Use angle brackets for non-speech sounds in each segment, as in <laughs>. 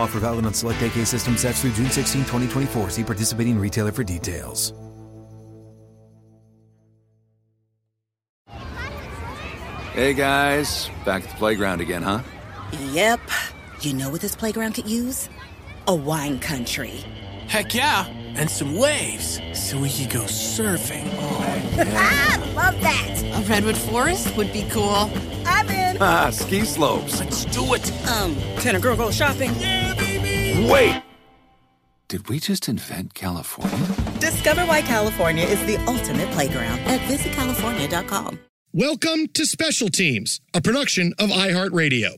Offer valid on select AK system sets through June 16, 2024. See participating retailer for details. Hey guys, back at the playground again, huh? Yep. You know what this playground could use? A wine country. Heck yeah, and some waves so we could go surfing. Oh, <laughs> ah, love that. A redwood forest would be cool. I'm in. Ah, ski slopes. Let's do it. Um, can a girl go shopping? Yeah, baby. Wait. Did we just invent California? Discover why California is the ultimate playground at visitcalifornia.com. Welcome to Special Teams, a production of iHeartRadio.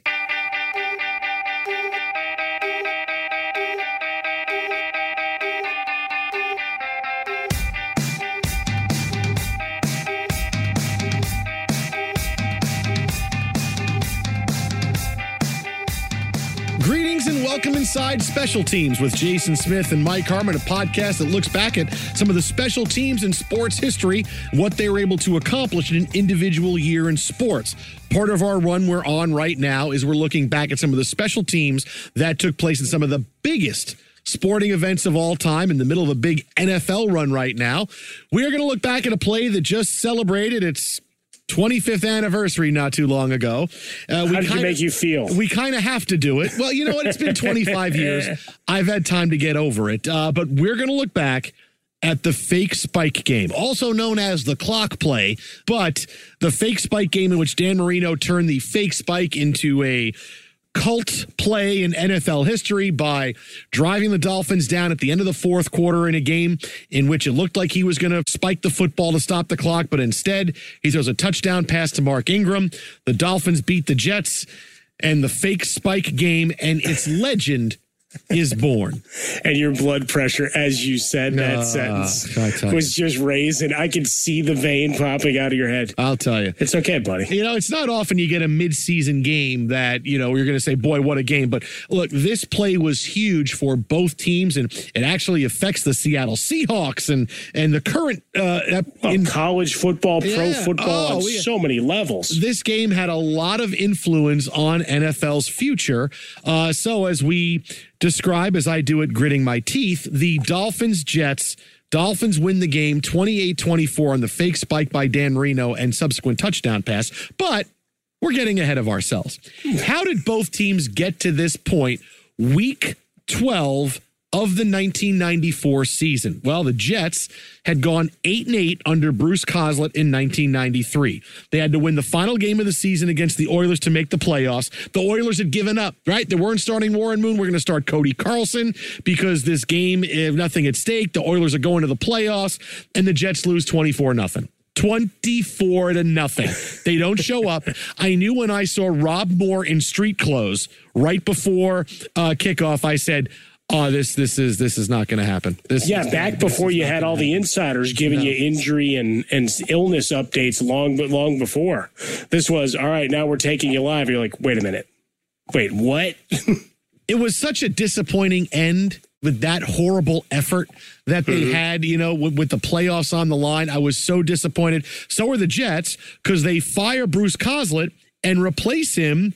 Inside Special Teams with Jason Smith and Mike Harmon, a podcast that looks back at some of the special teams in sports history, what they were able to accomplish in an individual year in sports. Part of our run we're on right now is we're looking back at some of the special teams that took place in some of the biggest sporting events of all time in the middle of a big NFL run right now. We are going to look back at a play that just celebrated its 25th anniversary not too long ago. Uh, we How did kinda, it make you feel? We kind of have to do it. Well, you know what? It's been <laughs> 25 years. I've had time to get over it. Uh, but we're going to look back at the fake spike game, also known as the clock play, but the fake spike game in which Dan Marino turned the fake spike into a cult play in NFL history by driving the Dolphins down at the end of the fourth quarter in a game in which it looked like he was going to spike the football to stop the clock, but instead he throws a touchdown pass to Mark Ingram. The Dolphins beat the Jets and the fake spike game and its legend is born. and your blood pressure, as you said that uh, sentence, was just raising. I could see the vein popping out of your head. I'll tell you. It's okay, buddy. You know, it's not often you get a midseason game that, you know, you're going to say, boy, what a game. But look, this play was huge for both teams, and it actually affects the Seattle Seahawks and, and the current. Uh, in college football, pro football, oh, on yeah. so many levels. This game had a lot of influence on NFL's future. Uh, so as we describe as I do it, gritting my teeth, the Dolphins Jets. Dolphins win the game 28 24 on the fake spike by Dan Marino and subsequent touchdown pass. But we're getting ahead of ourselves. How did both teams get to this point? Week 12 of the 1994 season. Well, the Jets had gone 8 and 8 under Bruce Coslet in 1993. They had to win the final game of the season against the Oilers to make the playoffs. The Oilers had given up, right? They weren't starting Warren Moon. We're going to start Cody Carlson because this game, if nothing at stake, the Oilers are going to the playoffs and the Jets lose 24 nothing. 24 to nothing. They don't show up. I knew when I saw Rob Moore in street clothes right before uh, kickoff, I said, oh, this this is this is not going to happen. This yeah, back before you had all the insiders giving no. you injury and and illness updates long but long before. This was all right. Now we're taking you live. You're like, wait a minute, wait, what? <laughs> it was such a disappointing end with that horrible effort that they mm-hmm. had, you know, with, with, the playoffs on the line. I was so disappointed. So are the Jets because they fire Bruce Coslet and replace him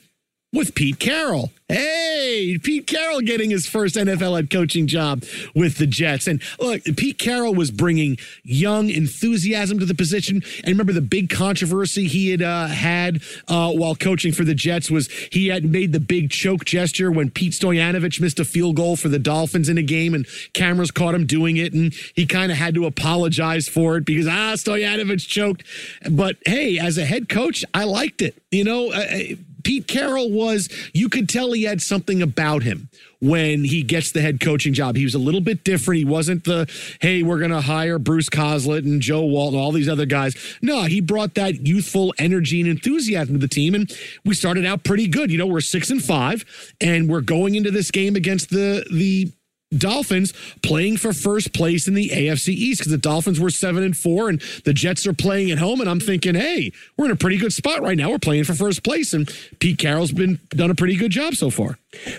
with Pete Carroll. Hey, Pete Carroll getting his first NFL head coaching job with the Jets. And look, Pete Carroll was bringing young enthusiasm to the position. And remember the big controversy he had uh, had uh, while coaching for the Jets was he had made the big choke gesture when Pete Stoyanovich missed a field goal for the Dolphins in a game and cameras caught him doing it. And he kind of had to apologize for it because, ah, Stoyanovich choked. But hey, as a head coach, I liked it. You know, Pete Carroll was, you could tell he had something about him when he gets the head coaching job. He was a little bit different. He wasn't the, hey, we're going to hire Bruce Coslet and Joe Walton, all these other guys. No, he brought that youthful energy and enthusiasm to the team. And we started out pretty good. You know, we're six and five, and we're going into this game against the, the, Dolphins playing for first place in the AFC East because the Dolphins were seven and four and the Jets are playing at home. And I'm thinking, hey, we're in a pretty good spot right now. We're playing for first place, and Pete Carroll's been done a pretty good job so far.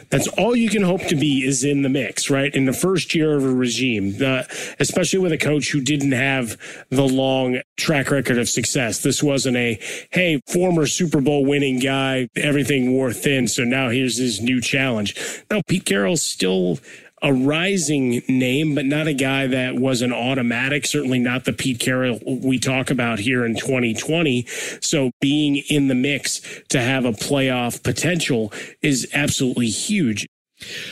That's all you can hope to be is in the mix, right? In the first year of a regime, uh, especially with a coach who didn't have the long track record of success. This wasn't a, hey, former Super Bowl winning guy, everything wore thin. So now here's his new challenge. No, Pete Carroll's still a rising name, but not a guy that was an automatic, certainly not the Pete Carroll we talk about here in 2020. So being in the mix to have a playoff potential is absolutely huge.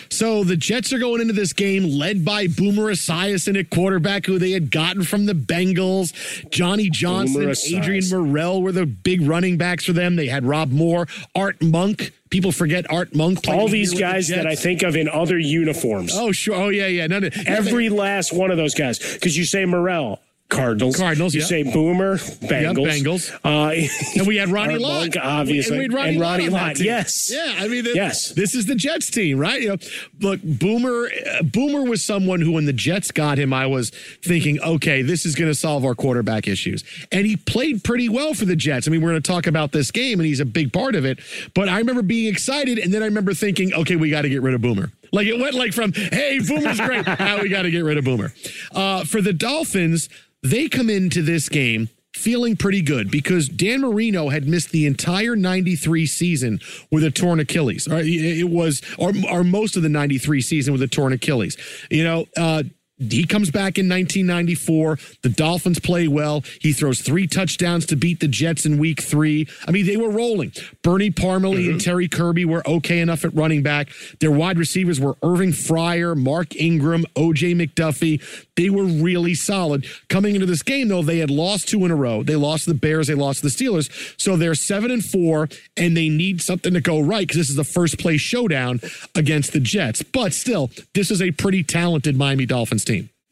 So the Jets are going into this game led by Boomer Esiason at quarterback, who they had gotten from the Bengals. Johnny Johnson, Adrian Murrell were the big running backs for them. They had Rob Moore, Art Monk. People forget Art Monk. All these guys the that I think of in other uniforms. Oh, sure. Oh, yeah, yeah. None of, Every last one of those guys. Because you say Murrell, Cardinals. Cardinals. You yep. say Boomer, Bengals. Yep, Bengals. Uh, and we had Ronnie <laughs> Lott, obviously, and, we Ronnie, and Ronnie Lott. Lott yes. Yeah, I mean, the, yes. This is the Jets team, right? You know, look, Boomer. Uh, Boomer was someone who, when the Jets got him, I was thinking, okay, this is going to solve our quarterback issues, and he played pretty well for the Jets. I mean, we're going to talk about this game, and he's a big part of it. But I remember being excited, and then I remember thinking, okay, we got to get rid of Boomer. Like it went like from, hey, Boomer's great. <laughs> now we got to get rid of Boomer. Uh, for the Dolphins, they come into this game feeling pretty good because Dan Marino had missed the entire 93 season with a torn Achilles. It was, or, or most of the 93 season with a torn Achilles. You know, uh, he comes back in 1994. The Dolphins play well. He throws three touchdowns to beat the Jets in week three. I mean, they were rolling. Bernie Parmalee mm-hmm. and Terry Kirby were okay enough at running back. Their wide receivers were Irving Fryar, Mark Ingram, OJ McDuffie. They were really solid. Coming into this game, though, they had lost two in a row. They lost the Bears, they lost the Steelers. So they're seven and four, and they need something to go right because this is the first place showdown against the Jets. But still, this is a pretty talented Miami Dolphins.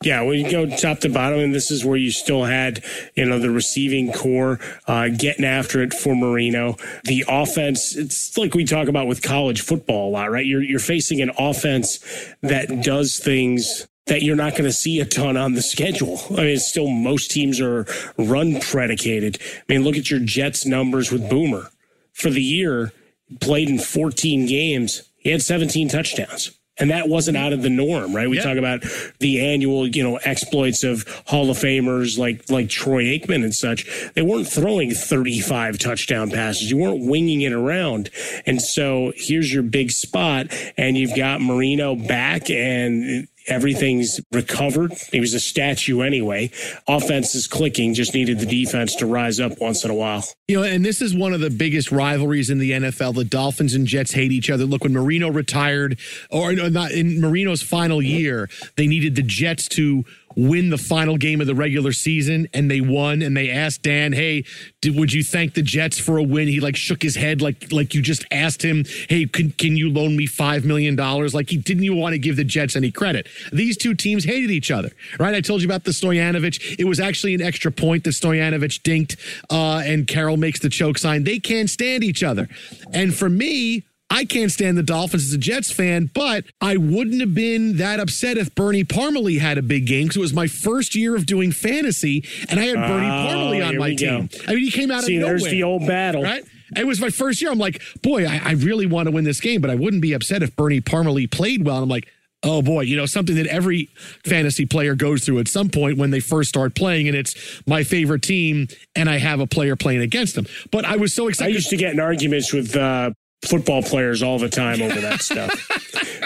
Yeah, when you go top to bottom, and this is where you still had, you know, the receiving corps uh, getting after it for Marino. The offense, it's like we talk about with college football a lot, right? You're you're facing an offense that does things that you're not going to see a ton on the schedule. I mean, still most teams are run predicated. I mean, look at your Jets numbers with Boomer for the year. Played in 14 games. He had 17 touchdowns. And that wasn't out of the norm, right? We talk about the annual, you know, exploits of Hall of Famers like like Troy Aikman and such. They weren't throwing 35 touchdown passes. You weren't winging it around. And so here's your big spot, and you've got Marino back, and Everything's recovered. He was a statue anyway. Offense is clicking, just needed the defense to rise up once in a while. You know, and this is one of the biggest rivalries in the NFL. The Dolphins and Jets hate each other. Look, when Marino retired, or not in Marino's final year, they needed the Jets to win the final game of the regular season and they won and they asked Dan, "Hey, did, would you thank the Jets for a win?" He like shook his head like like you just asked him, "Hey, can can you loan me 5 million dollars?" Like he didn't even want to give the Jets any credit. These two teams hated each other. Right? I told you about the Stoyanovich. It was actually an extra point that Stoyanovich dinked uh, and Carroll makes the choke sign. They can't stand each other. And for me, I can't stand the Dolphins as a Jets fan, but I wouldn't have been that upset if Bernie Parmalee had a big game because it was my first year of doing fantasy, and I had Bernie oh, Parmalee on my team. Go. I mean, he came out See, of nowhere. See, there's the old battle, right? It was my first year. I'm like, boy, I, I really want to win this game, but I wouldn't be upset if Bernie Parmalee played well. And I'm like, oh boy, you know, something that every fantasy player goes through at some point when they first start playing, and it's my favorite team, and I have a player playing against them. But I was so excited. I used to get in arguments with uh, football players all the time over that stuff.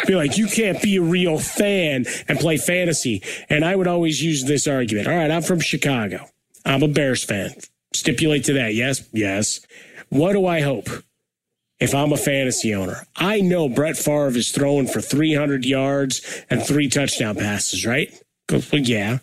be like, you can't be a real fan and play fantasy. And I would always use this argument. All right, I'm from Chicago. I'm a Bears fan. Stipulate to that. Yes, yes. What do I hope? If I'm a fantasy owner, I know Brett Favre is throwing for 300 yards and three touchdown passes, right? Yeah.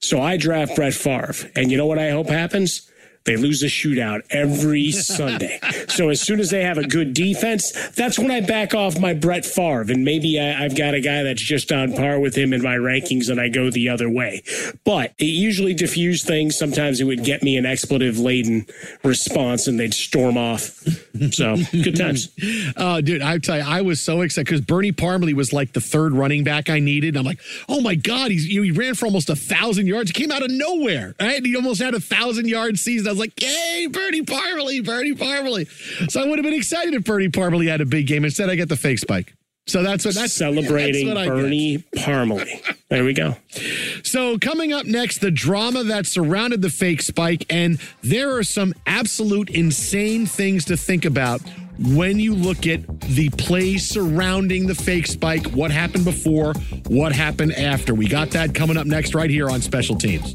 So I draft Brett Favre. And you know what I hope happens? They lose a shootout every <laughs> Sunday. So as soon as they have a good defense, that's when I back off my Brett Favre. And maybe I, have got a guy that's just on par with him in my rankings and I go the other way. But it usually diffused things. Sometimes it would get me an expletive laden response and they'd storm off. So good times. <laughs> Oh, dude, I tell you, I was so excited because Bernie Parmalee was like the third running back I needed. I'm like, oh my God, he's he ran for almost a thousand yards. He came out of nowhere. Right? He almost had a thousand yard season. Was like, yay, Bernie Parmalee, Bernie Parmalee. So I would have been excited if Bernie Parmalee had a big game. Instead, I get the fake spike. So that's what that's celebrating that's what Bernie Parmalee. There we go. So coming up next, the drama that surrounded the fake spike, and there are some absolute insane things to think about when you look at the plays surrounding the fake spike, what happened before, what happened after. We got that coming up next, right here on Special Teams.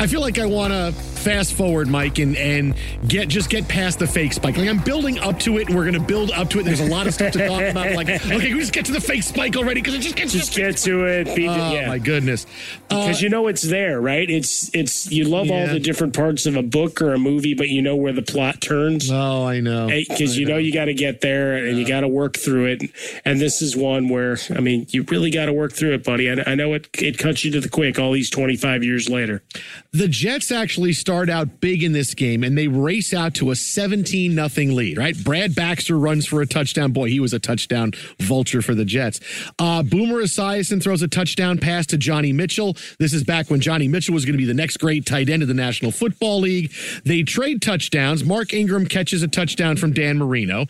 I feel like I want to fast forward, Mike, and and get just get past the fake spike. Like I'm building up to it, and we're gonna build up to it. There's a lot of stuff to talk about. Like, <laughs> okay, we just get to the fake spike already because it just gets just get to it. Be, oh yeah. my goodness, because uh, you know it's there, right? It's it's you love yeah. all the different parts of a book or a movie, but you know where the plot turns. Oh, I know, because you know. know. you got to get there and yeah. you got to work through it. And this is one where I mean, you really got to work through it, buddy. I, I know it it cuts you to the quick all these 25 years later. The Jets actually start out big in this game and they race out to a 17 nothing lead, right? Brad Baxter runs for a touchdown. Boy, he was a touchdown vulture for the Jets. Uh, Boomer Esiason throws a touchdown pass to Johnny Mitchell. This is back when Johnny Mitchell was going to be the next great tight end of the National Football League. They trade touchdowns. Mark Ingram catches a touchdown from Dan Marino.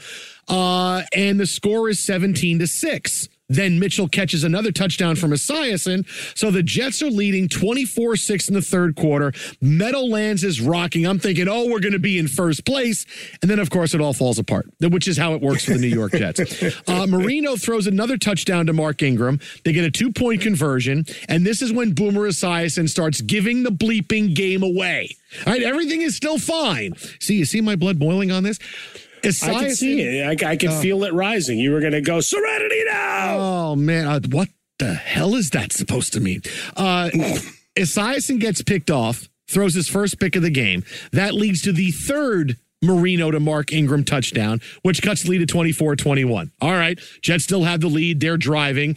Uh, and the score is 17 to 6. Then Mitchell catches another touchdown from Esiason. So the Jets are leading 24 6 in the third quarter. Meadowlands is rocking. I'm thinking, oh, we're going to be in first place. And then, of course, it all falls apart, which is how it works for the New York Jets. <laughs> Uh, Marino throws another touchdown to Mark Ingram. They get a two point conversion. And this is when Boomer Esiason starts giving the bleeping game away. All right, everything is still fine. See, you see my blood boiling on this? I can see it. I, I can uh, feel it rising. You were going to go Serenity now. Oh man, uh, what the hell is that supposed to mean? Uh, <sighs> Esiason gets picked off, throws his first pick of the game. That leads to the third Marino to Mark Ingram touchdown, which cuts the lead to 24 21. All right, Jets still have the lead. They're driving.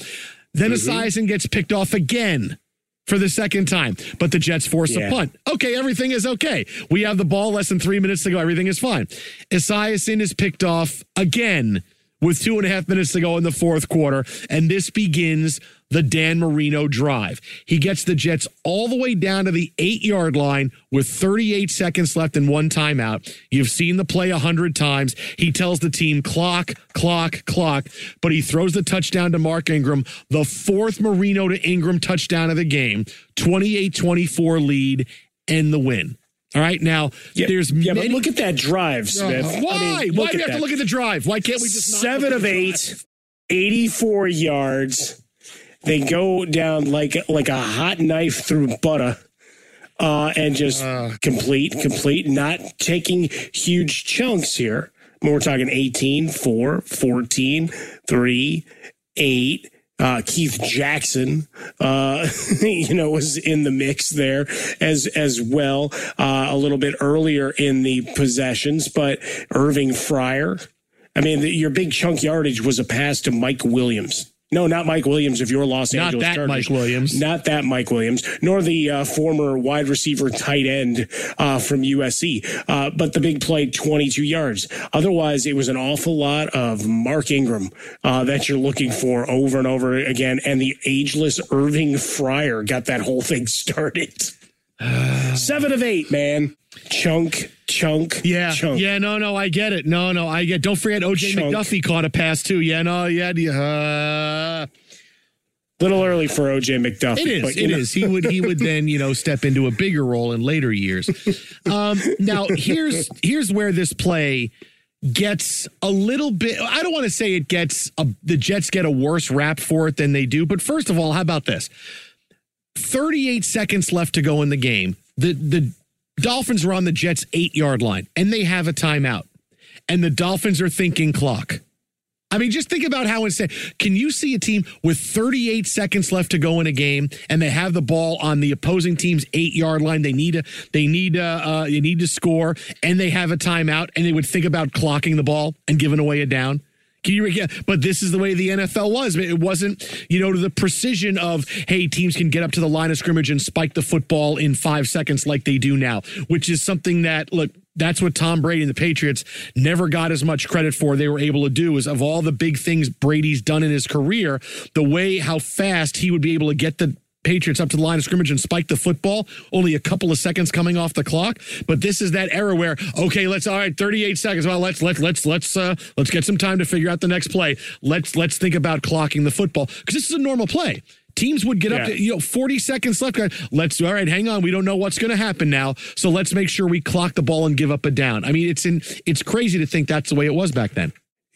Then mm-hmm. Esiason gets picked off again for the second time, but the Jets force yeah. a punt. Okay, everything is okay. We have the ball, less than three minutes to go. Everything is fine. Esiason is picked off again with two and a half minutes to go in the fourth quarter, and this begins the Dan Marino drive. He gets the Jets all the way down to the eight yard line with 38 seconds left and one timeout. You've seen the play a hundred times. He tells the team clock, clock, clock, but he throws the touchdown to Mark Ingram, the fourth Marino to Ingram touchdown of the game, 28 24 lead, and the win. All right, now yeah, there's yeah, many... but look at that drive, Smith. Uh, why? I mean, why do we have that. to look at the drive? Why can't we just seven of eight, 84 yards? They go down like like a hot knife through butter. Uh, and just uh, complete, complete, not taking huge chunks here. We're talking 18, 4, 14, 3, 8, uh, Keith Jackson, uh, <laughs> you know, was in the mix there as as well uh, a little bit earlier in the possessions. But Irving Fryar. I mean, the, your big chunk yardage was a pass to Mike Williams. No, not Mike Williams of your Los not Angeles that Chargers. Mike Williams. Not that Mike Williams, nor the uh, former wide receiver tight end uh, from USC. Uh, but the big play, 22 yards. Otherwise, it was an awful lot of Mark Ingram uh, that you're looking for over and over again. And the ageless Irving Fryar got that whole thing <laughs> started. <sighs> Seven of eight, man. Chunk, chunk, yeah, chunk. yeah. No, no, I get it. No, no, I get. Don't forget, OJ chunk. McDuffie caught a pass too. Yeah, no, yeah, uh, little early for OJ McDuffie. It is. But, it know. is. He would. He would then, you know, step into a bigger role in later years. Um, now, here's here's where this play gets a little bit. I don't want to say it gets a, the Jets get a worse rap for it than they do. But first of all, how about this? 38 seconds left to go in the game. The the Dolphins are on the Jets' eight yard line and they have a timeout. And the Dolphins are thinking clock. I mean, just think about how insane. Can you see a team with 38 seconds left to go in a game, and they have the ball on the opposing team's eight yard line? They need a, they need a, uh, you need to score, and they have a timeout, and they would think about clocking the ball and giving away a down. Can you? But this is the way the NFL was. It wasn't, you know, to the precision of, hey, teams can get up to the line of scrimmage and spike the football in five seconds like they do now, which is something that, look, that's what Tom Brady and the Patriots never got as much credit for. They were able to do is of all the big things Brady's done in his career, the way how fast he would be able to get the Patriots up to the line of scrimmage and spike the football, only a couple of seconds coming off the clock. But this is that era where, okay, let's all right, 38 seconds. Well, let's let's let's let's uh let's get some time to figure out the next play. Let's let's think about clocking the football. Because this is a normal play. Teams would get yeah. up to you know 40 seconds left. Let's all right, hang on. We don't know what's going to happen now, so let's make sure we clock the ball and give up a down. I mean, it's in it's crazy to think that's the way it was back then.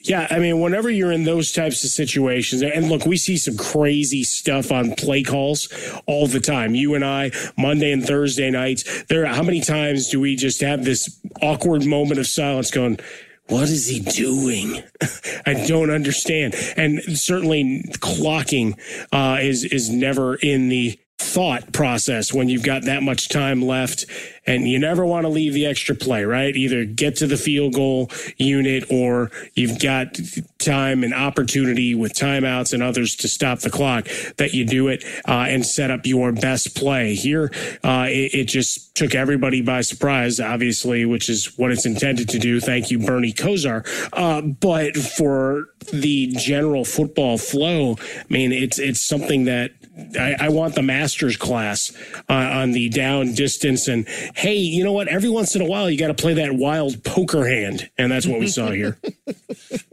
Yeah, I mean, whenever you're in those types of situations, and look, we see some crazy stuff on play calls all the time. You and I, Monday and Thursday nights, there. How many times do we just have this awkward moment of silence, going, "What is he doing? <laughs> I don't understand." And certainly, clocking uh, is is never in the thought process when you've got that much time left and you never want to leave the extra play, right? Either get to the field goal unit or you've got time and opportunity with timeouts and others to stop the clock that you do it uh, and set up your best play. Here, uh, it, it, just took everybody by surprise, obviously, which is what it's intended to do. Thank you, Bernie Kosar. Uh, but for the general football flow, I mean, it's it's something that I, I, want the master's class uh, on the down distance. And hey, you know what? Every once in a while, you got to play that wild poker hand, and that's what we saw here. <laughs>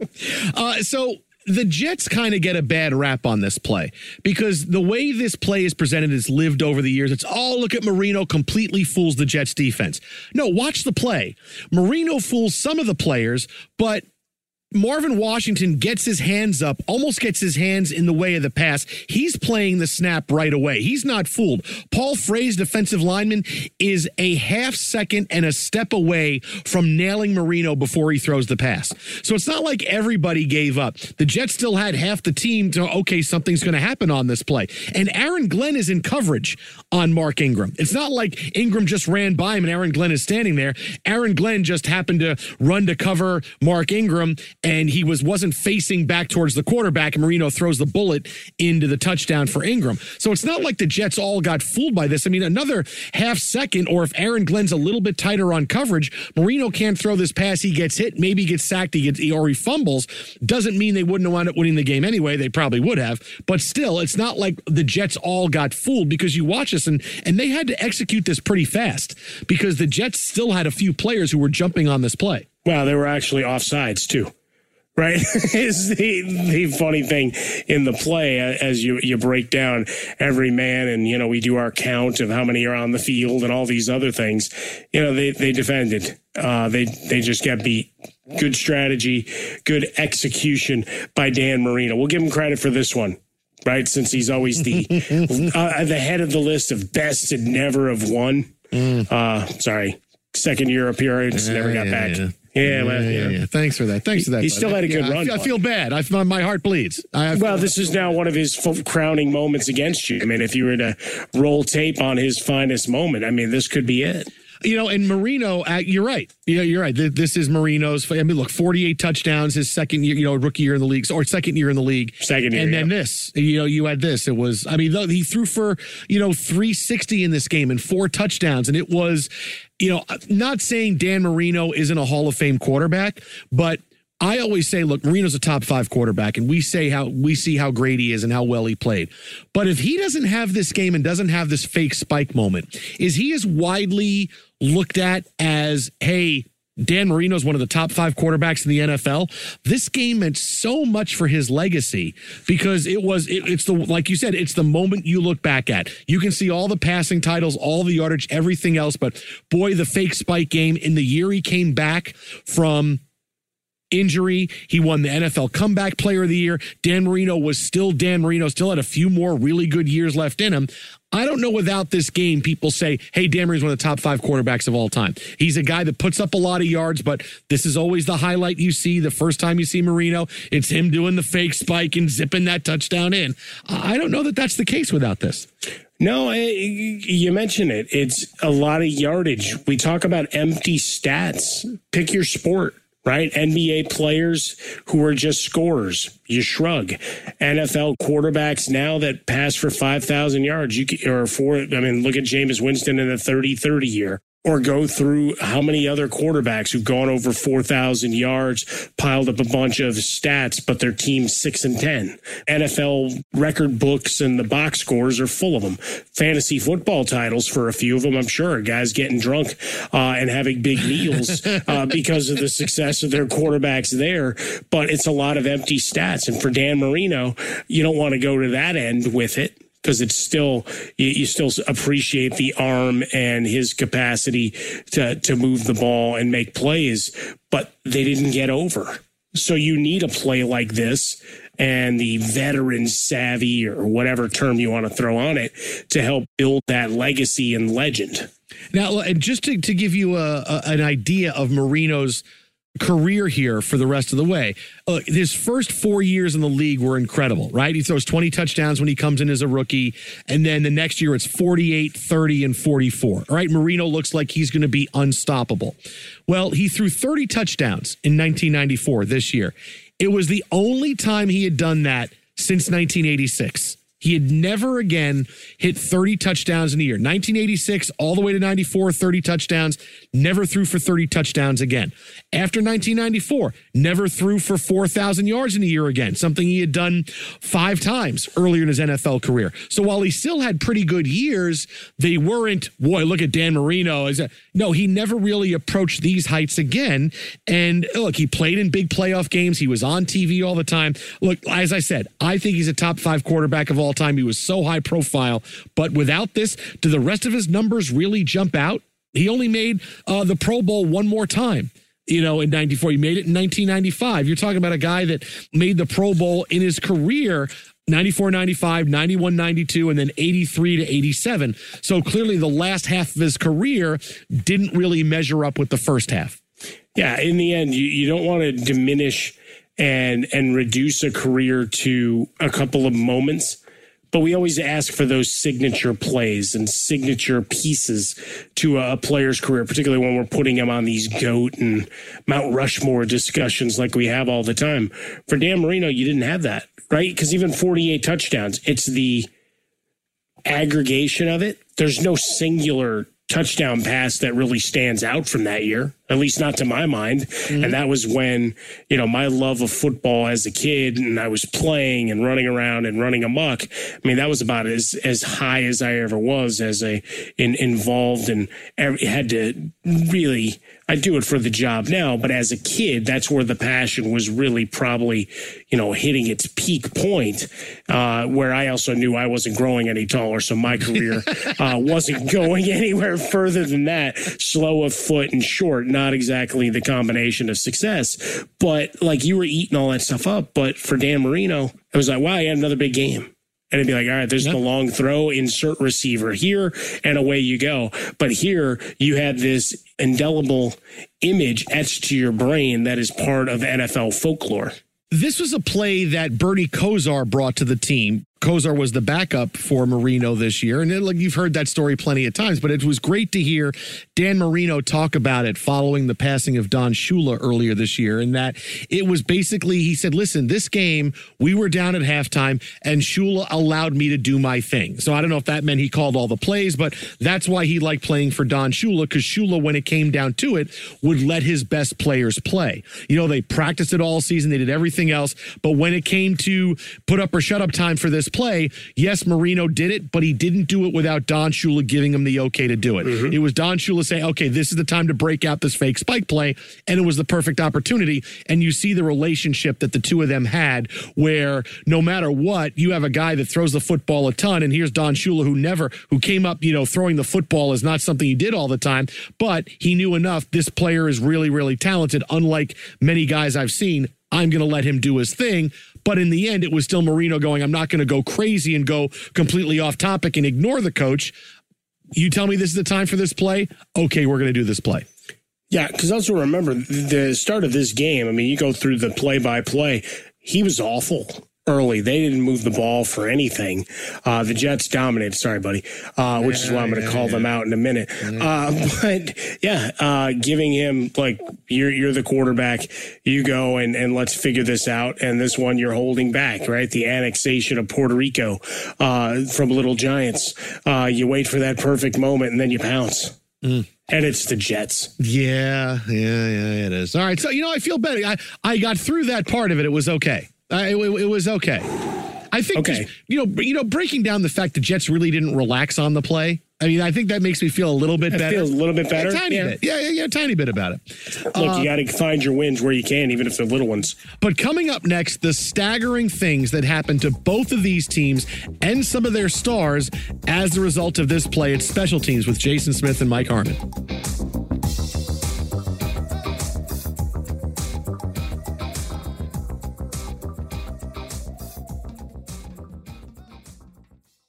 <laughs> uh, so the Jets kind of get a bad rap on this play because the way this play is presented is lived over the years. It's, oh, look at Marino completely fools the Jets defense. No, watch the play. Marino fools some of the players, but Marvin Washington gets his hands up, almost gets his hands in the way of the pass. He's playing the snap right away. He's not fooled. Paul Frase, defensive lineman, is a half second and a step away from nailing Marino before he throws the pass. So it's not like everybody gave up. The Jets still had half the team to, okay, something's going to happen on this play. And Aaron Glenn is in coverage on Mark Ingram. It's not like Ingram just ran by him and Aaron Glenn is standing there. Aaron Glenn just happened to run to cover Mark Ingram and he was wasn't facing back towards the quarterback and Marino throws the bullet into the touchdown for Ingram. So it's not like the Jets all got fooled by this. I mean, another half second or if Aaron Glenn's a little bit tighter on coverage, Marino can't throw this pass, he gets hit, maybe gets sacked, he gets or he fumbles, doesn't mean they wouldn't have wound up winning the game anyway. They probably would have. But still, it's not like the Jets all got fooled because you watch this and and they had to execute this pretty fast because the Jets still had a few players who were jumping on this play. Wow, they were actually offsides too right? <laughs> Is the the funny thing in the play as you you break down every man and you know we do our count of how many are on the field and all these other things you know they they defended. Uh, they they just got beat. Good strategy good execution by Dan Marino. We'll give him credit for this one right? Since he's always the <laughs> uh, the head of the list of best and never have won. Mm. uh sorry second year appearance never got yeah, back. yeah. Yeah, well, yeah, yeah, yeah, Thanks for that. Thanks for that. He still had a good run. I, I feel bad. I my heart bleeds. I, well, this is now one of his crowning moments against you. I mean, if you were to roll tape on his finest moment, I mean, this could be it. You know, and Marino, uh, you're right. Yeah, you're right. This is Marino's. I mean, look, 48 touchdowns, his second year, you know, rookie year in the league, or second year in the league. Second year. And then yeah. this, you know, you had this. It was, I mean, he threw for, you know, 360 in this game and four touchdowns. And it was, you know, not saying Dan Marino isn't a Hall of Fame quarterback, but I always say, look, Marino's a top five quarterback, and we say how we see how great he is and how well he played. But if he doesn't have this game and doesn't have this fake spike moment, is he as widely looked at as, hey, Dan Marino is one of the top five quarterbacks in the NFL. This game meant so much for his legacy because it was, it, it's the, like you said, it's the moment you look back at. You can see all the passing titles, all the yardage, everything else. But boy, the fake spike game in the year he came back from injury. He won the NFL Comeback Player of the Year. Dan Marino was still Dan Marino, still had a few more really good years left in him. I don't know without this game, people say, hey, Dan Marino's one of the top five quarterbacks of all time. He's a guy that puts up a lot of yards, but this is always the highlight you see. The first time you see Marino, it's him doing the fake spike and zipping that touchdown in. I don't know that that's the case without this. No, you mentioned it. It's a lot of yardage. We talk about empty stats. Pick your sport right? NBA players who are just scorers. You shrug. NFL quarterbacks now that pass for 5,000 yards, you can, or four, I mean, look at Jameis Winston in the 30 30 year or go through how many other quarterbacks who've gone over 4,000 yards, piled up a bunch of stats, but their team's 6 and 10. NFL record books and the box scores are full of them. Fantasy football titles for a few of them, I'm sure. Guys getting drunk uh, and having big meals <laughs> uh, because of the success of their quarterbacks there. But it's a lot of empty stats. And for Dan Marino, you don't want to go to that end with it because it's still you, you, still appreciate the arm and his capacity to to move the ball and make plays, but they didn't get over. So you need a play like this and the veteran savvy or whatever term you want to throw on it to help build that legacy and legend. Now, and just to, to give you a, a, an idea of Marino's career here for the rest of the way. Uh, his first four years in the league were incredible, right? He throws 20 touchdowns when he comes in as a rookie. And then the next year it's 48, 30, and 44. All right. Marino looks like he's going to be unstoppable. Well, he threw 30 touchdowns in 1994 this year. It was the only time he had done that since 1986. He had never again hit 30 touchdowns in a year. 1986 all the way to 94, 30 touchdowns, never threw for 30 touchdowns again. After 1994, never threw for 4,000 yards in a year again, something he had done five times earlier in his NFL career. So while he still had pretty good years, they weren't, boy, look at Dan Marino. No, he never really approached these heights again. And look, he played in big playoff games. He was on TV all the time. Look, as I said, I think he's a top five quarterback of all time. He was so high profile. But without this, do the rest of his numbers really jump out? He only made uh, the Pro Bowl one more time you know, in 94. He made it in 1995. You're talking about a guy that made the Pro Bowl in his career 94 95, 91 92, and then 83 to 87. So clearly the last half of his career didn't really measure up with the first half. Yeah, in the end, you, you don't want to diminish and and reduce a career to a couple of moments but we always ask for those signature plays and signature pieces to a player's career, particularly when we're putting him on these GOAT and Mount Rushmore discussions like we have all the time. For Dan Marino, you didn't have that, right? Because even 48 touchdowns, it's the aggregation of it. There's no singular touchdown pass that really stands out from that year, at least not to my mind. Mm-hmm. And that was when, you know, my love of football as a kid and I was playing and running around and running amok. I mean, that was about as, as high as I ever was as a in, involved and had to really I do it for the job now, but as a kid, that's where the passion was really probably, you know, hitting its peak point, uh, where I also knew I wasn't growing any taller. So my career <laughs> uh, wasn't going <laughs> anywhere further than that. Slow of foot and short, not exactly the combination of success. But like you were eating all that stuff up. But for Dan Marino, it was like, wow, he had another big game and it'd be like, all right, there's yep. the long throw, insert receiver here, and away you go. But here you had this indelible image etched to your brain that is part of NFL folklore. This was a play that Bernie Kosar brought to the team. Kosar was the backup for Marino this year. And like you've heard that story plenty of times, but it was great to hear Dan Marino talk about it following the passing of Don Shula earlier this year. And that it was basically, he said, listen, this game, we were down at halftime and Shula allowed me to do my thing. So I don't know if that meant he called all the plays, but that's why he liked playing for Don Shula because Shula, when it came down to it, would let his best players play. You know, they practiced it all season, they did everything else. But when it came to put up or shut up time for this play, yes, Marino did it, but he didn't do it without Don Shula giving him the okay to do it. Mm-hmm. It was Don Shula saying, okay, this is the time to break out this fake spike play. And it was the perfect opportunity. And you see the relationship that the two of them had where no matter what, you have a guy that throws the football a ton. And here's Don Shula who never, who came up, you know, throwing the football is not something he did all the time, but he knew enough. This player is really, really talented, unlike many guys I've seen. I'm going to let him do his thing. But in the end, it was still Marino going, I'm not going to go crazy and go completely off topic and ignore the coach. You tell me this is the time for this play. Okay, we're going to do this play. Yeah, because also remember the start of this game. I mean, you go through the play by play. He was awful early. They didn't move the ball for anything. Uh, the Jets dominated. Sorry, buddy. Uh, which is why I'm going to call them out in a minute. Uh, but yeah, uh, giving him like you're you're the quarterback. You go and and let's figure this out. And this one you're holding back, right? The annexation of Puerto Rico uh, from Little Giants. Uh, you wait for that perfect moment and then you pounce. Mm. And it's the Jets. Yeah, yeah, yeah, it is. All right. So, you know, I feel better. I, I got through that part of it. It was okay. Uh, it, it, was okay. I think, okay. Just, you know, you know, breaking down the fact the Jets really didn't relax on the play. I mean, I think that makes me feel a little bit better. Feels a little bit better. A tiny yeah. bit. Yeah, yeah, yeah, a tiny bit about it. Look, uh, you got to find your wins where you can, even if they're little ones. But coming up next, the staggering things that happened to both of these teams and some of their stars as a result of this play at special teams with Jason Smith and Mike Harmon.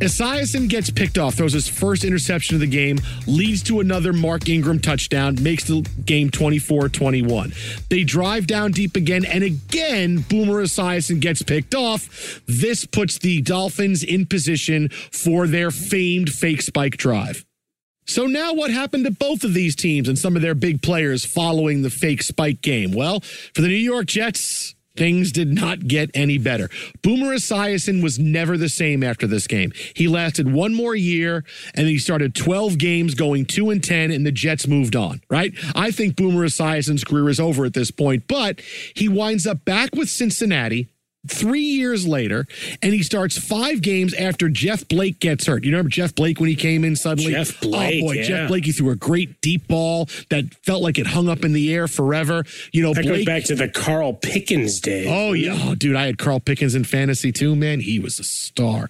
Esiason gets picked off, throws his first interception of the game, leads to another Mark Ingram touchdown, makes the game 24 21. They drive down deep again, and again, Boomer Esiason gets picked off. This puts the Dolphins in position for their famed fake spike drive. So now what happened to both of these teams and some of their big players following the fake spike game? Well, for the New York Jets, Things did not get any better. Boomer Esiason was never the same after this game. He lasted one more year and he started 12 games going 2 and 10 and the Jets moved on, right? I think Boomer Esiason's career is over at this point, but he winds up back with Cincinnati three years later, and he starts five games after Jeff Blake gets hurt. You remember Jeff Blake when he came in suddenly? Jeff Blake. Oh boy, yeah. Jeff Blake. He threw a great deep ball that felt like it hung up in the air forever. You know, That Blake. goes back to the Carl Pickens days. Oh yeah, oh, dude, I had Carl Pickens in fantasy too. Man, he was a star.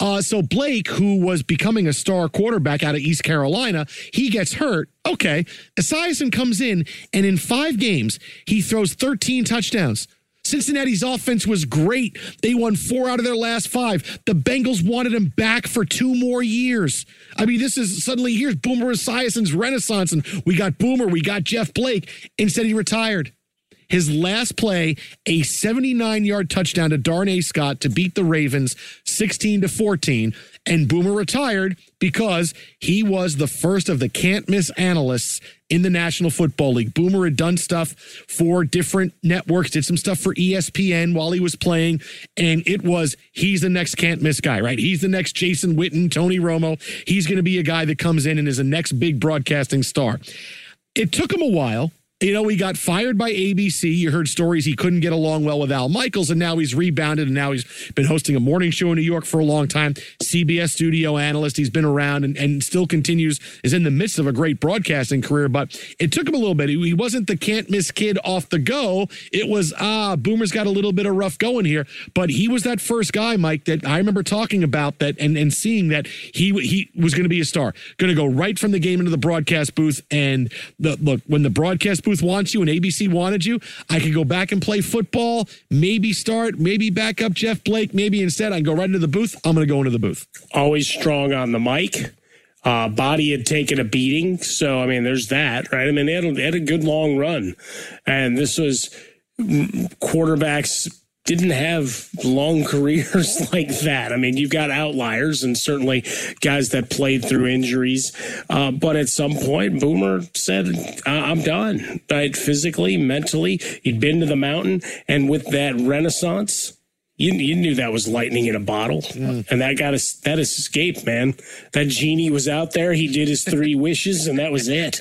Uh, so Blake, who was becoming a star quarterback out of East Carolina, he gets hurt. Okay, Esiason comes in, and in five games, he throws 13 touchdowns. Cincinnati's offense was great. They won four out of their last five. The Bengals wanted him back for two more years. I mean, this is suddenly here's Boomer Esiason's renaissance, and we got Boomer, we got Jeff Blake. Instead, he retired. His last play, a 79 yard touchdown to Darnay Scott to beat the Ravens 16 to 14. And Boomer retired because he was the first of the can't miss analysts in the National Football League. Boomer had done stuff for different networks, did some stuff for ESPN while he was playing. And it was, he's the next can't miss guy, right? He's the next Jason Witten, Tony Romo. He's going to be a guy that comes in and is the next big broadcasting star. It took him a while. You know, he got fired by ABC. You heard stories he couldn't get along well with Al Michaels, and now he's rebounded, and now he's been hosting a morning show in New York for a long time. CBS studio analyst. He's been around and, and still continues, is in the midst of a great broadcasting career, but it took him a little bit. He, he wasn't the can't miss kid off the go. It was, ah, Boomer's got a little bit of rough going here, but he was that first guy, Mike, that I remember talking about that and, and seeing that he, he was going to be a star, going to go right from the game into the broadcast booth. And the, look, when the broadcast wants you and ABC wanted you, I could go back and play football, maybe start, maybe back up Jeff Blake, maybe instead I can go right into the booth. I'm going to go into the booth. Always strong on the mic. Uh, body had taken a beating. So, I mean, there's that, right? I mean, they had, they had a good long run. And this was quarterbacks didn't have long <laughs> careers like that. I mean, you've got outliers and certainly guys that played through injuries. Uh, but at some point, Boomer said, I'm done. Right? Physically, mentally, he'd been to the mountain. And with that renaissance, you, you knew that was lightning in a bottle, mm. and that got us that escaped, man. That genie was out there. He did his three <laughs> wishes, and that was it.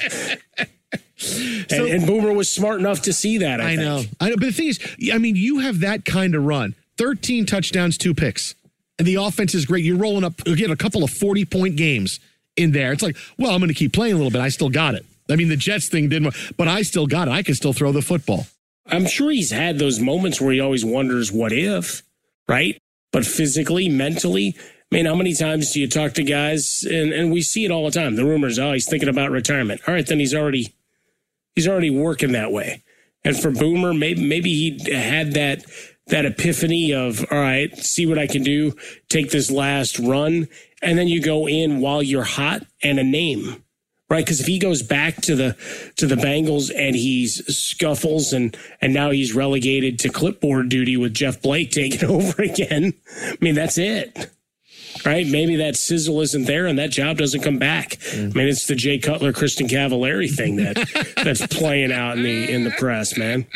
And, so, and, Boomer was smart enough to see that. I, I know. I know. But the thing is, I mean, you have that kind of run: thirteen touchdowns, two picks, and the offense is great. You're rolling up again a couple of forty point games in there. It's like, well, I'm going to keep playing a little bit. I still got it. I mean, the Jets thing didn't, but I still got it. I can still throw the football. I'm sure he's had those moments where he always wonders, what if? right? But physically, mentally, I mean, how many times do you talk to guys and, and we see it all the time? The rumors, oh, he's thinking about retirement. All right, then he's already he's already working that way. And for Boomer, maybe maybe he had that that epiphany of all right, see what I can do, take this last run, and then you go in while you're hot and a name right? Because if he goes back to the to the Bengals and he's scuffles and and now he's relegated to clipboard duty with Jeff Blake taking <laughs> over again, I mean that's it. Right? Maybe that sizzle isn't there and that job doesn't come back. Mm. I mean, it's the Jay Cutler, Kristin Cavallari thing that <laughs> that's playing out in the in the press, man. <laughs>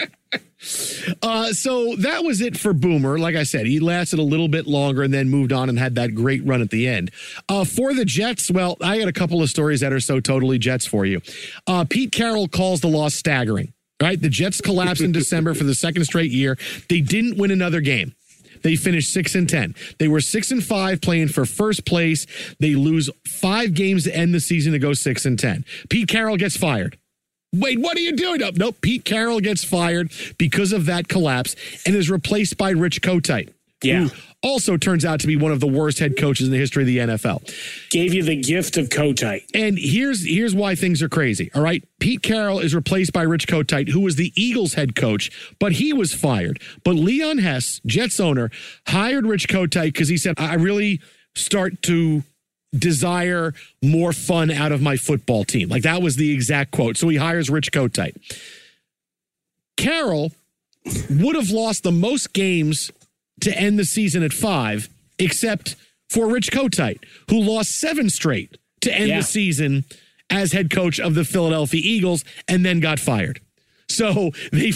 Uh, so that was it for Boomer. Like I said, he lasted a little bit longer and then moved on and had that great run at the end. Uh, for the Jets, well, I got a couple of stories that are so totally Jets for you. Uh, Pete Carroll calls the loss staggering. Right, the Jets collapsed in <laughs> December for the second straight year. They didn't win another game. They finished six and ten. They were six and five, playing for first place. They lose five games to end the season to go six and ten. Pete Carroll gets fired. Wait, what are you doing? Nope. Pete Carroll gets fired because of that collapse and is replaced by Rich Kotite. Yeah. also turns out to be one of the worst head coaches in the history of the NFL. Gave you the gift of Kotite. And here's here's why things are crazy. All right. Pete Carroll is replaced by Rich Kotite, who was the Eagles head coach, but he was fired. But Leon Hess, Jets owner, hired Rich Kotite because he said, I really start to desire more fun out of my football team. Like that was the exact quote. So he hires Rich Kotite. Carroll would have lost the most games to end the season at five, except for Rich Kotite, who lost seven straight to end yeah. the season as head coach of the Philadelphia Eagles and then got fired. So they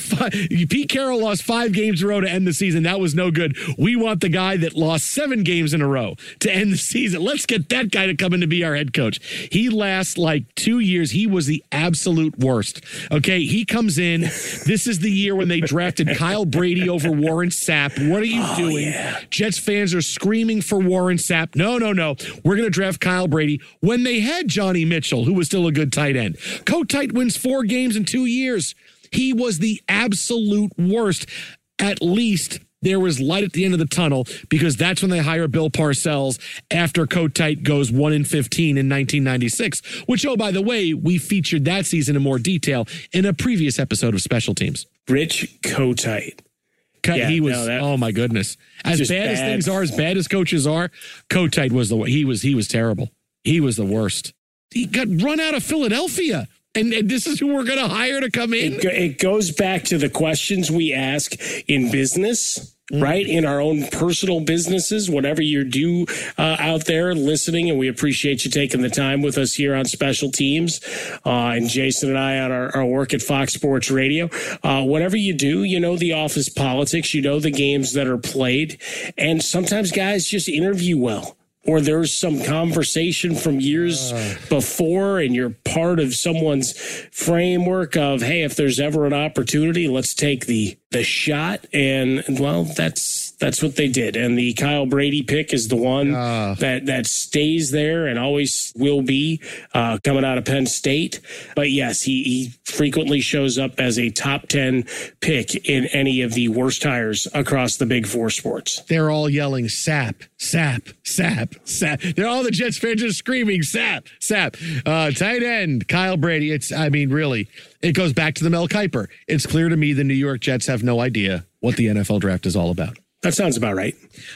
Pete Carroll lost five games in a row to end the season. That was no good. We want the guy that lost seven games in a row to end the season. Let's get that guy to come in to be our head coach. He lasts like two years. He was the absolute worst. Okay, he comes in. This is the year when they drafted Kyle Brady over Warren Sapp. What are you oh, doing? Yeah. Jets fans are screaming for Warren Sapp. No, no, no. We're going to draft Kyle Brady when they had Johnny Mitchell, who was still a good tight end. Kotite wins four games in two years. He was the absolute worst. At least there was light at the end of the tunnel because that's when they hire Bill Parcells after Kotite goes 1 in 15 in 1996, which, oh, by the way, we featured that season in more detail in a previous episode of Special Teams. Rich Kotite. Yeah, he was. No, that, oh my goodness! As bad, bad, as things are, as bad as coaches are, Kotite was the he was he was terrible. He was the worst. He got run out of Philadelphia. And, and, this is who we're going to hire to come in. It, it, goes back to the questions we ask in business, mm. right? In our own personal businesses, whatever you do uh, out there listening. And we appreciate you taking the time with us here on Special Teams uh, and Jason and I on our, our, work at Fox Sports Radio. Uh, whatever you do, you know the office politics, you know the games that are played. And sometimes guys just interview well or there's some conversation from years uh. before and you're part of someone's framework of hey if there's ever an opportunity let's take the the shot and well that's that's what they did and the Kyle Brady pick is the one uh. that that stays there and always will be uh, coming out of Penn State but yes he, he frequently shows up as a top 10 pick in any of the worst hires across the big four sports they're all yelling Sapp Sapp Sapp Sapp. They're all the Jets fans are screaming, Sapp, Sapp. Uh, tight end, Kyle Brady. It's, I mean, really, it goes back to the Mel Kiper. It's clear to me the New York Jets have no idea what the NFL draft is all about. That sounds about right.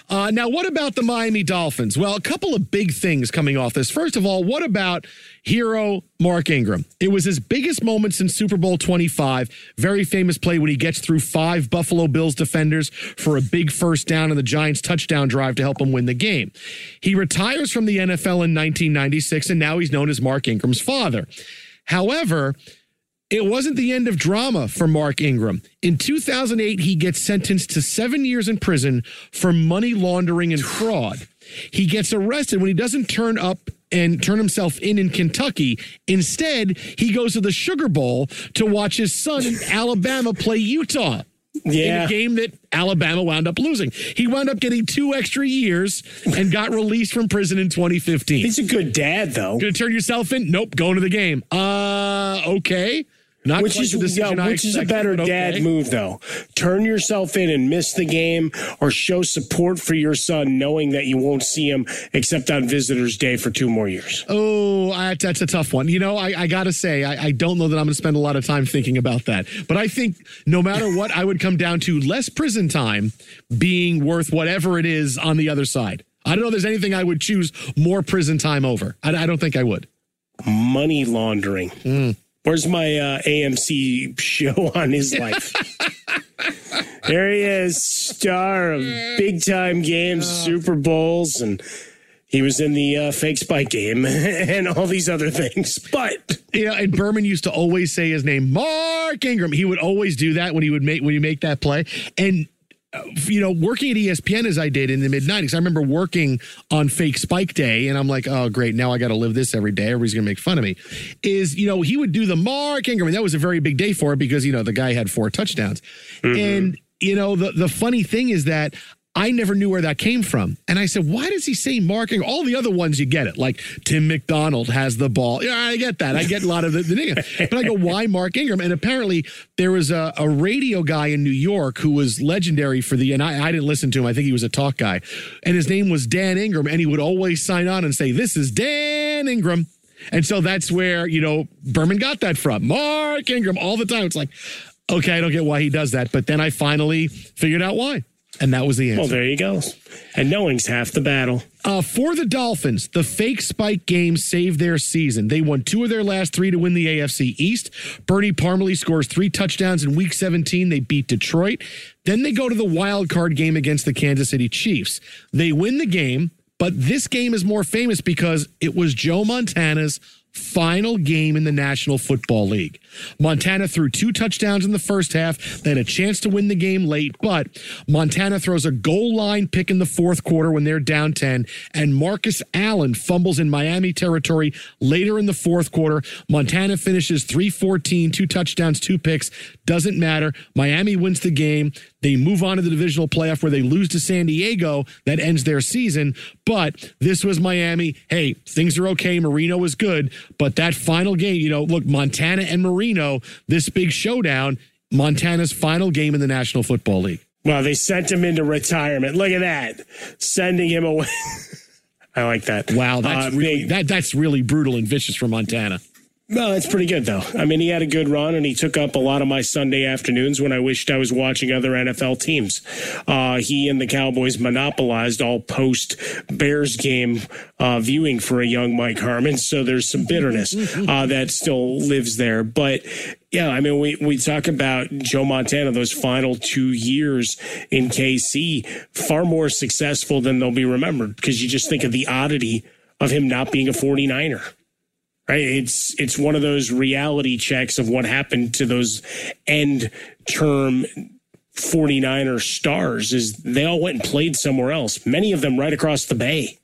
Uh, now, what about the Miami Dolphins? Well, a couple of big things coming off this. First of all, what about hero Mark Ingram? It was his biggest moment since Super Bowl 25. Very famous play when he gets through five Buffalo Bills defenders for a big first down in the Giants touchdown drive to help him win the game. He retires from the NFL in 1996, and now he's known as Mark Ingram's father. However, it wasn't the end of drama for Mark Ingram. In 2008, he gets sentenced to seven years in prison for money laundering and fraud. He gets arrested when he doesn't turn up and turn himself in in Kentucky. Instead, he goes to the Sugar Bowl to watch his son in Alabama play Utah. Yeah. In a game that Alabama wound up losing. He wound up getting two extra years and got released from prison in 2015. He's a good dad, though. Gonna turn yourself in? Nope, going to the game. Uh, okay. Not which is yeah, which is a better dad move though. Turn yourself in and miss the game, or show support for your son, knowing that you won't see him except on Visitors Day for two more years. Oh, that's a tough one. You know, I, I got to say, I, I don't know that I'm going to spend a lot of time thinking about that. But I think no matter <laughs> what, I would come down to less prison time being worth whatever it is on the other side. I don't know. If there's anything I would choose more prison time over. I, I don't think I would. Money laundering. Mm. Where's my uh, AMC show <laughs> on his life? there he is, star of big time games, Super Bowls, and he was in the uh, fake spike game <laughs> and all these other things. But you know, and Berman used to always say his name, Mark Ingram. He would always do that when he would make when you make that play, and you know, working at ESPN as I did in the mid 90s, I remember working on fake spike day, and I'm like, oh, great, now I got to live this every day. Everybody's going to make fun of me. Is, you know, he would do the Mark Ingram, and that was a very big day for it because, you know, the guy had four touchdowns. Mm-hmm. And, you know, the, the funny thing is that I never knew where that came from. And I said, why does he say marking? All the other ones, you get it. Like Tim McDonald has the ball. Yeah, I get that. I get a lot of the, the But I go, why Mark Ingram? And apparently there was a, a radio guy in New York who was legendary for the, and I, I didn't listen to him. I think he was a talk guy. And his name was Dan Ingram. And he would always sign on and say, this is Dan Ingram. And so that's where, you know, Berman got that from. Mark Ingram all the time. It's like, okay, I don't get why he does that. But then I finally figured out why. And that was the answer. Well, there you go. And knowing's half the battle. Uh, for the Dolphins, the fake spike game saved their season. They won two of their last three to win the AFC East. Bernie Parmalee scores three touchdowns in week 17. They beat Detroit. Then they go to the wild card game against the Kansas City Chiefs. They win the game, but this game is more famous because it was Joe Montana's final game in the National Football League. Montana threw two touchdowns in the first half. They had a chance to win the game late, but Montana throws a goal line pick in the fourth quarter when they're down 10, and Marcus Allen fumbles in Miami territory later in the fourth quarter. Montana finishes 314, two touchdowns, two picks. Doesn't matter. Miami wins the game. They move on to the divisional playoff where they lose to San Diego. That ends their season. But this was Miami. Hey, things are okay. Marino was good. But that final game, you know, look, Montana and Marino, this big showdown, Montana's final game in the National Football League. Well, they sent him into retirement. Look at that. Sending him away. <laughs> I like that. Wow, that's uh, really they, that that's really brutal and vicious for Montana. No, it's pretty good though. I mean, he had a good run, and he took up a lot of my Sunday afternoons when I wished I was watching other NFL teams. Uh, he and the Cowboys monopolized all post Bears game uh, viewing for a young Mike Harmon, so there's some bitterness uh, that still lives there. But yeah, I mean, we, we talk about Joe Montana, those final two years in KC, far more successful than they'll be remembered because you just think of the oddity of him not being a 49er right? It's it's one of those reality checks of what happened to those end term 49er stars is they all went and played somewhere else. Many of them right across the bay.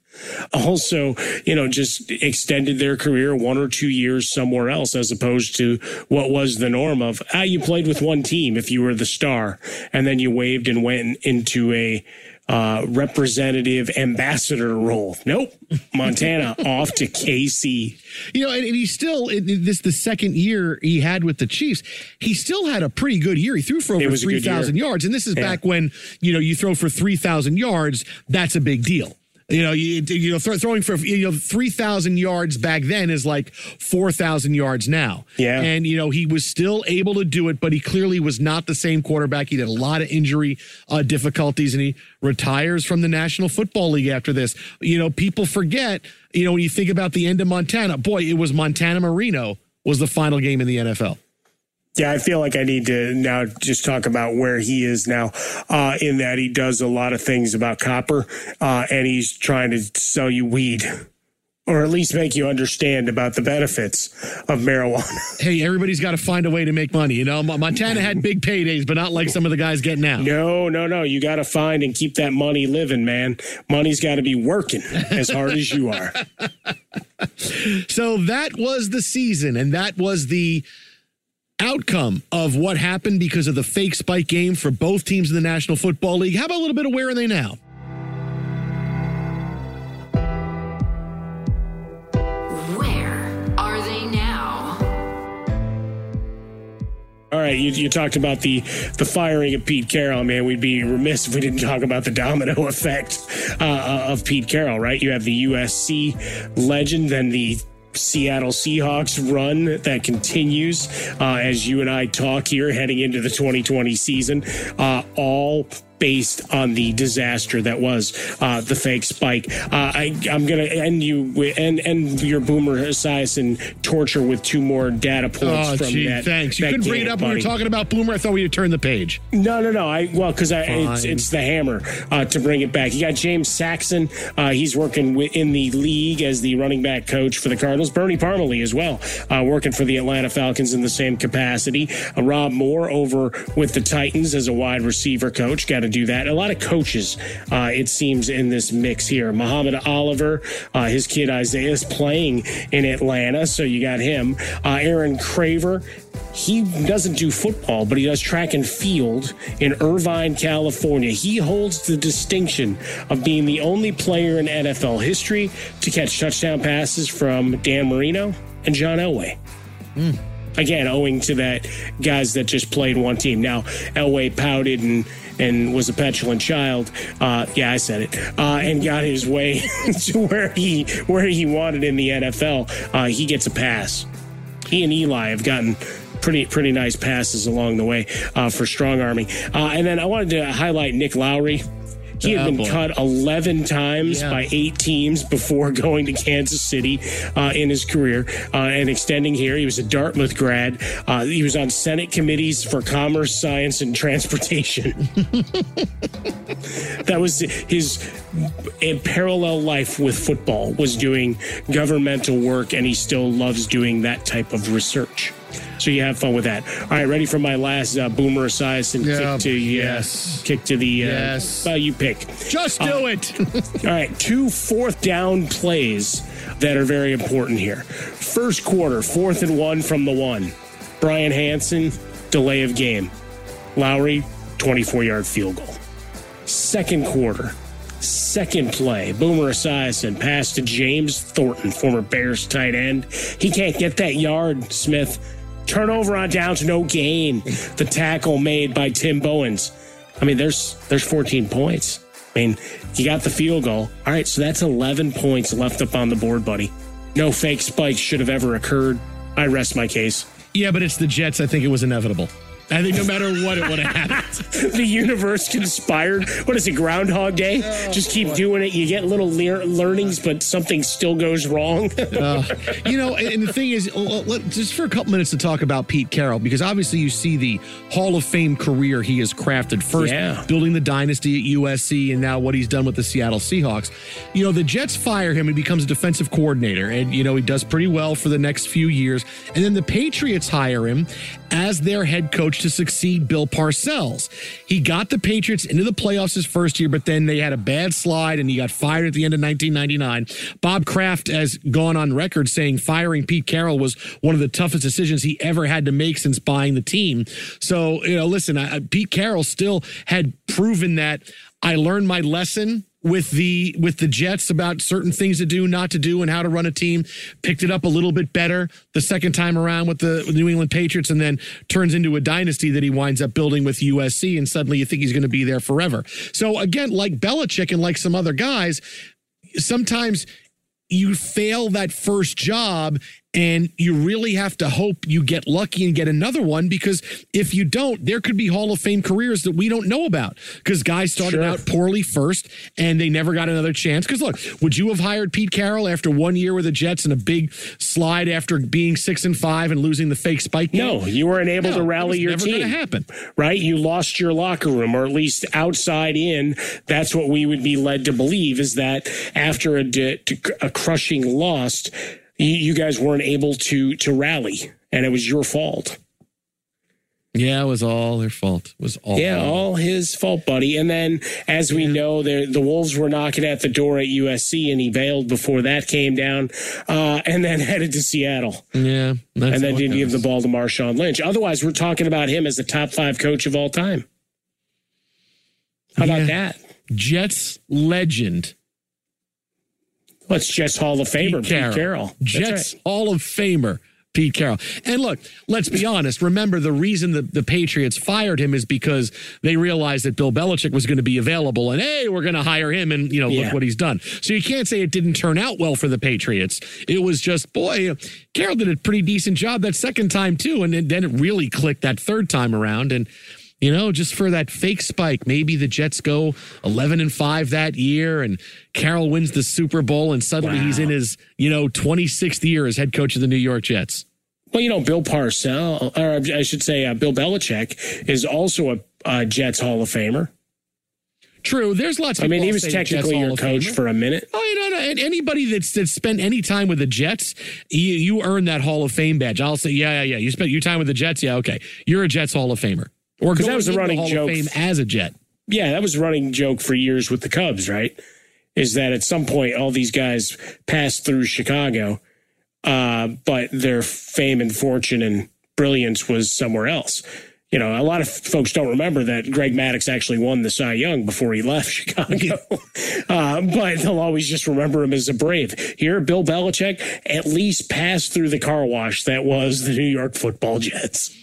Also, you know, just extended their career one or two years somewhere else as opposed to what was the norm of ah, you played with one team if you were the star and then you waved and went into a uh, representative ambassador role. Nope. Montana <laughs> off to KC. You know, and, and he still, this the second year he had with the Chiefs, he still had a pretty good year. He threw for over 3,000 yards. And this is yeah. back when, you know, you throw for 3,000 yards, that's a big deal. You know, you, you know, th- throwing for you know three thousand yards back then is like four thousand yards now. Yeah, and you know he was still able to do it, but he clearly was not the same quarterback. He had a lot of injury uh, difficulties, and he retires from the National Football League after this. You know, people forget. You know, when you think about the end of Montana, boy, it was Montana Marino was the final game in the NFL. Yeah, I feel like I need to now just talk about where he is now, uh, in that he does a lot of things about copper, uh, and he's trying to sell you weed. Or at least make you understand about the benefits of marijuana. <laughs> Hey, everybody's got to find a way to make money. You know, Montana had big paydays, but not like some of the guys getting out. No, no, no. You got to find and keep that money living, man. Money's got to be working as hard as you are. <laughs> so that was the season, and that was the outcome of what happened because of the fake spike game for both teams in the National Football League. How about a little bit of where are they now? Where are they now? All right, you, you talked about the the firing of Pete Carroll. Man, we'd be remiss if we didn't talk about the domino <laughs> effect uh, of Pete Carroll. Right, you have the USC legend, then the Seattle Seahawks run that continues uh, as you and I talk here heading into the 2020 season, uh, all based on the disaster that was uh, the fake spike. Uh, I, am going to end you with, end, end your Boomer Esiason torture with two more data points oh, from gee, that. Thanks. You that couldn't bring it up when we were talking about Boomer. I thought we had turned the page. No, no, no. I well because it's, it's the hammer uh, to bring it back. You got James Saxon. Uh, he's working in the league as the running back coach for the Cardinals. Bernie Parmalee as well, uh, working for the Atlanta Falcons in the same capacity. Uh, Rob Moore over with the Titans as a wide receiver coach. Got to do that. A lot of coaches, uh, it seems, in this mix here. Muhammad Oliver, uh, his kid Isaiah is playing in Atlanta, so you got him. Uh, Aaron Craver, he doesn't do football, but he does track and field in Irvine, California. He holds the distinction of being the only player in NFL history to catch touchdown passes from Dan Marino and John Elway. Mm. Again, owing to that guys that just played one team. Now, Elway pouted and and was a petulant child. Uh, yeah, I said it. Uh, and got his way <laughs> to where he where he wanted in the NFL. Uh, he gets a pass. He and Eli have gotten pretty pretty nice passes along the way uh, for strong arming. Uh, and then I wanted to highlight Nick Lowery. He had been cut 11 times Yeah. by eight teams before <laughs> going to Kansas City uh, in his career uh, and extending here. He was a Dartmouth grad. Uh, he was on Senate committees for commerce, science, and transportation. <laughs> that was his in parallel life with football was doing governmental work and he still loves doing that type of research so you have fun with that all right ready for my last uh, Boomer Esiason Yeah, kick to yes. kick to the uh, Yes. well you pick Just Uh, do it. <laughs> all right, two fourth down plays that are very important here. First quarter, fourth and one from the one. Brian Hansen, delay of game. Lowery, 24 yard field goal. Second quarter, second play. Boomer Esiason pass to James Thornton, former Bears tight end. He can't get that yard, Smith. Turnover on downs, no gain. The tackle made by Tim Bowens. I mean, there's there's 14 points. I mean, you got the field goal. All right, so that's 11 points left up on the board, buddy. No fake spikes should have ever occurred. I rest my case. yeah, but it's the Jets. I think it was inevitable. I think no matter what, it would have happened. <laughs> the universe conspired. What is it, Groundhog Day? Just keep doing it. You get little lear- learnings, but something still goes wrong. <laughs> Uh, you know, and, and the thing is, just for a couple minutes to talk about Pete Carroll, because obviously you see the Hall of Fame career he has crafted. First, Yeah. building the dynasty at USC, and now what he's done with the Seattle Seahawks. You know, the Jets fire him, he becomes a defensive coordinator, and, you know, he does pretty well for the next few years. And then the Patriots hire him as their head coach to succeed Bill Parcells. He got the Patriots into the playoffs his first year, but then they had a bad slide and he got fired at the end of 1999. Bob Kraft has gone on record saying firing Pete Carroll was one of the toughest decisions he ever had to make since buying the team. So, you know, listen, I, Pete Carroll still had proven that I learned my lesson with the with the Jets about certain things to do, not to do, and how to run a team. Picked it up a little bit better the second time around with the, New England Patriots, and then turns into a dynasty that he winds up building with USC. And suddenly you think he's going to be there forever. So again, like Belichick and like some other guys, sometimes you fail that first job and you really have to hope you get lucky and get another one because if you don't, there could be Hall of Fame careers that we don't know about because guys started Sure. out poorly first and they never got another chance. Because look, would you have hired Pete Carroll after one year with the Jets and a big slide after being six and five and losing the fake spike? game? No, you weren't able No, to rally your never team. gonna happen. Right? You lost your locker room, or at least outside in. That's what we would be led to believe is that after a, a crushing loss, you, guys weren't able to to rally, and it was your fault. Yeah, it was all their fault. It was all. Yeah, all his fault, buddy. And then, as we know, the the Wolves were knocking at the door at USC, and he bailed before that came down, uh, and then <laughs> headed to Seattle. Yeah, that's and then didn't give the ball to Marshawn Lynch. Otherwise, we're talking about him as the top five coach of all time. How about Yeah. that? Jets legend. Let's Jets Hall of Famer Pete Carroll. That's Jets right. Hall of Famer. Pete Carroll. And look, let's be honest. Remember, the reason the, the Patriots fired him is because they realized that Bill Belichick was going to be available and, hey, we're going to hire him and, you know, Yeah. look what he's done. So you can't say it didn't turn out well for the Patriots. It was just, boy, Carroll did a pretty decent job that second time, too. And then it really clicked that third time around. And, you know, just for that fake spike, maybe the Jets go 11 and 5 that year and Carroll wins the Super Bowl and suddenly he's in his, you know, 26th year as head coach of the New York Jets. Well, you know, Bill Parcell, or I should say, uh, Bill Belichick is also a uh, Jets Hall of Famer. True, there's lots. Of I mean, he was technically your coach for a minute. Oh, you know, and anybody that's that's spent any time with the Jets, you, you earn that Hall of Fame badge. I'll say, yeah, yeah, yeah. You spent your time with the Jets, yeah, okay. You're a Jets Hall of Famer, or 'Cause that was a running Hall joke. Fame as a Jet. Yeah, that was a running joke for years with the Cubs, right? Is that at some point all these guys passed through Chicago, uh, but their fame and fortune and brilliance was somewhere else. You know, a lot of folks don't remember that Greg Maddux actually won the Cy Young before he left <laughs> Chicago. uh, but they'll always just remember him as a brave. Here, Bill Belichick at least passed through the car wash that was the New York football Jets.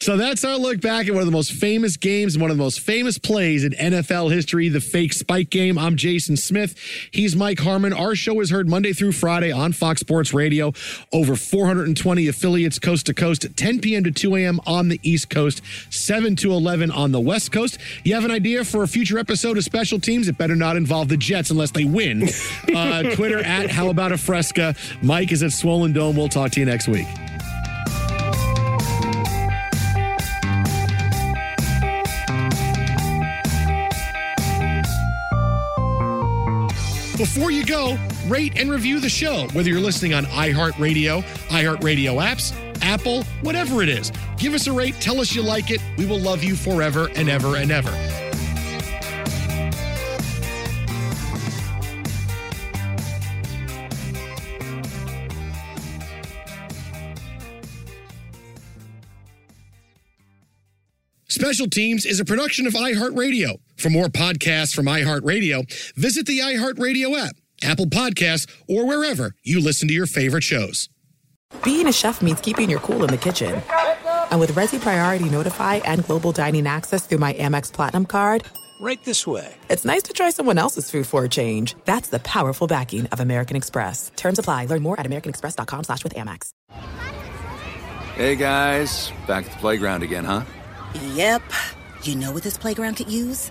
So that's our look back at one of the most famous games and one of the most famous plays in NFL history, the fake spike game. I'm Jason Smith. He's Mike Harmon. Our show is heard Monday through Friday on Fox Sports Radio, over 420 affiliates coast to coast, 10 p.m. to 2 a.m. on the East Coast, 7 to 11 on the West Coast. You have an idea for a future episode of Special Teams? It better not involve the Jets unless they win. <laughs> Uh, Twitter at How About a Fresca. Mike is at Swollen Dome. We'll talk to you next week. Before you go, rate and review the show, whether you're listening on iHeartRadio, iHeartRadio apps, Apple, whatever it is. Give us a rate, tell us you like it. We will love you forever and ever and ever. Special Teams is a production of iHeartRadio. For more podcasts from iHeartRadio, visit the iHeartRadio app, Apple Podcasts, or wherever you listen to your favorite shows. Being a chef means keeping your cool in the kitchen. And with Resy Priority Notify and Global Dining Access through my Amex Platinum card, Right this way. it's nice to try someone else's food for a change. That's the powerful backing of American Express. Terms apply. Learn more at americanexpress.com slash with Amex. Hey guys, back at the playground again, huh? Yep. You know what this playground could use?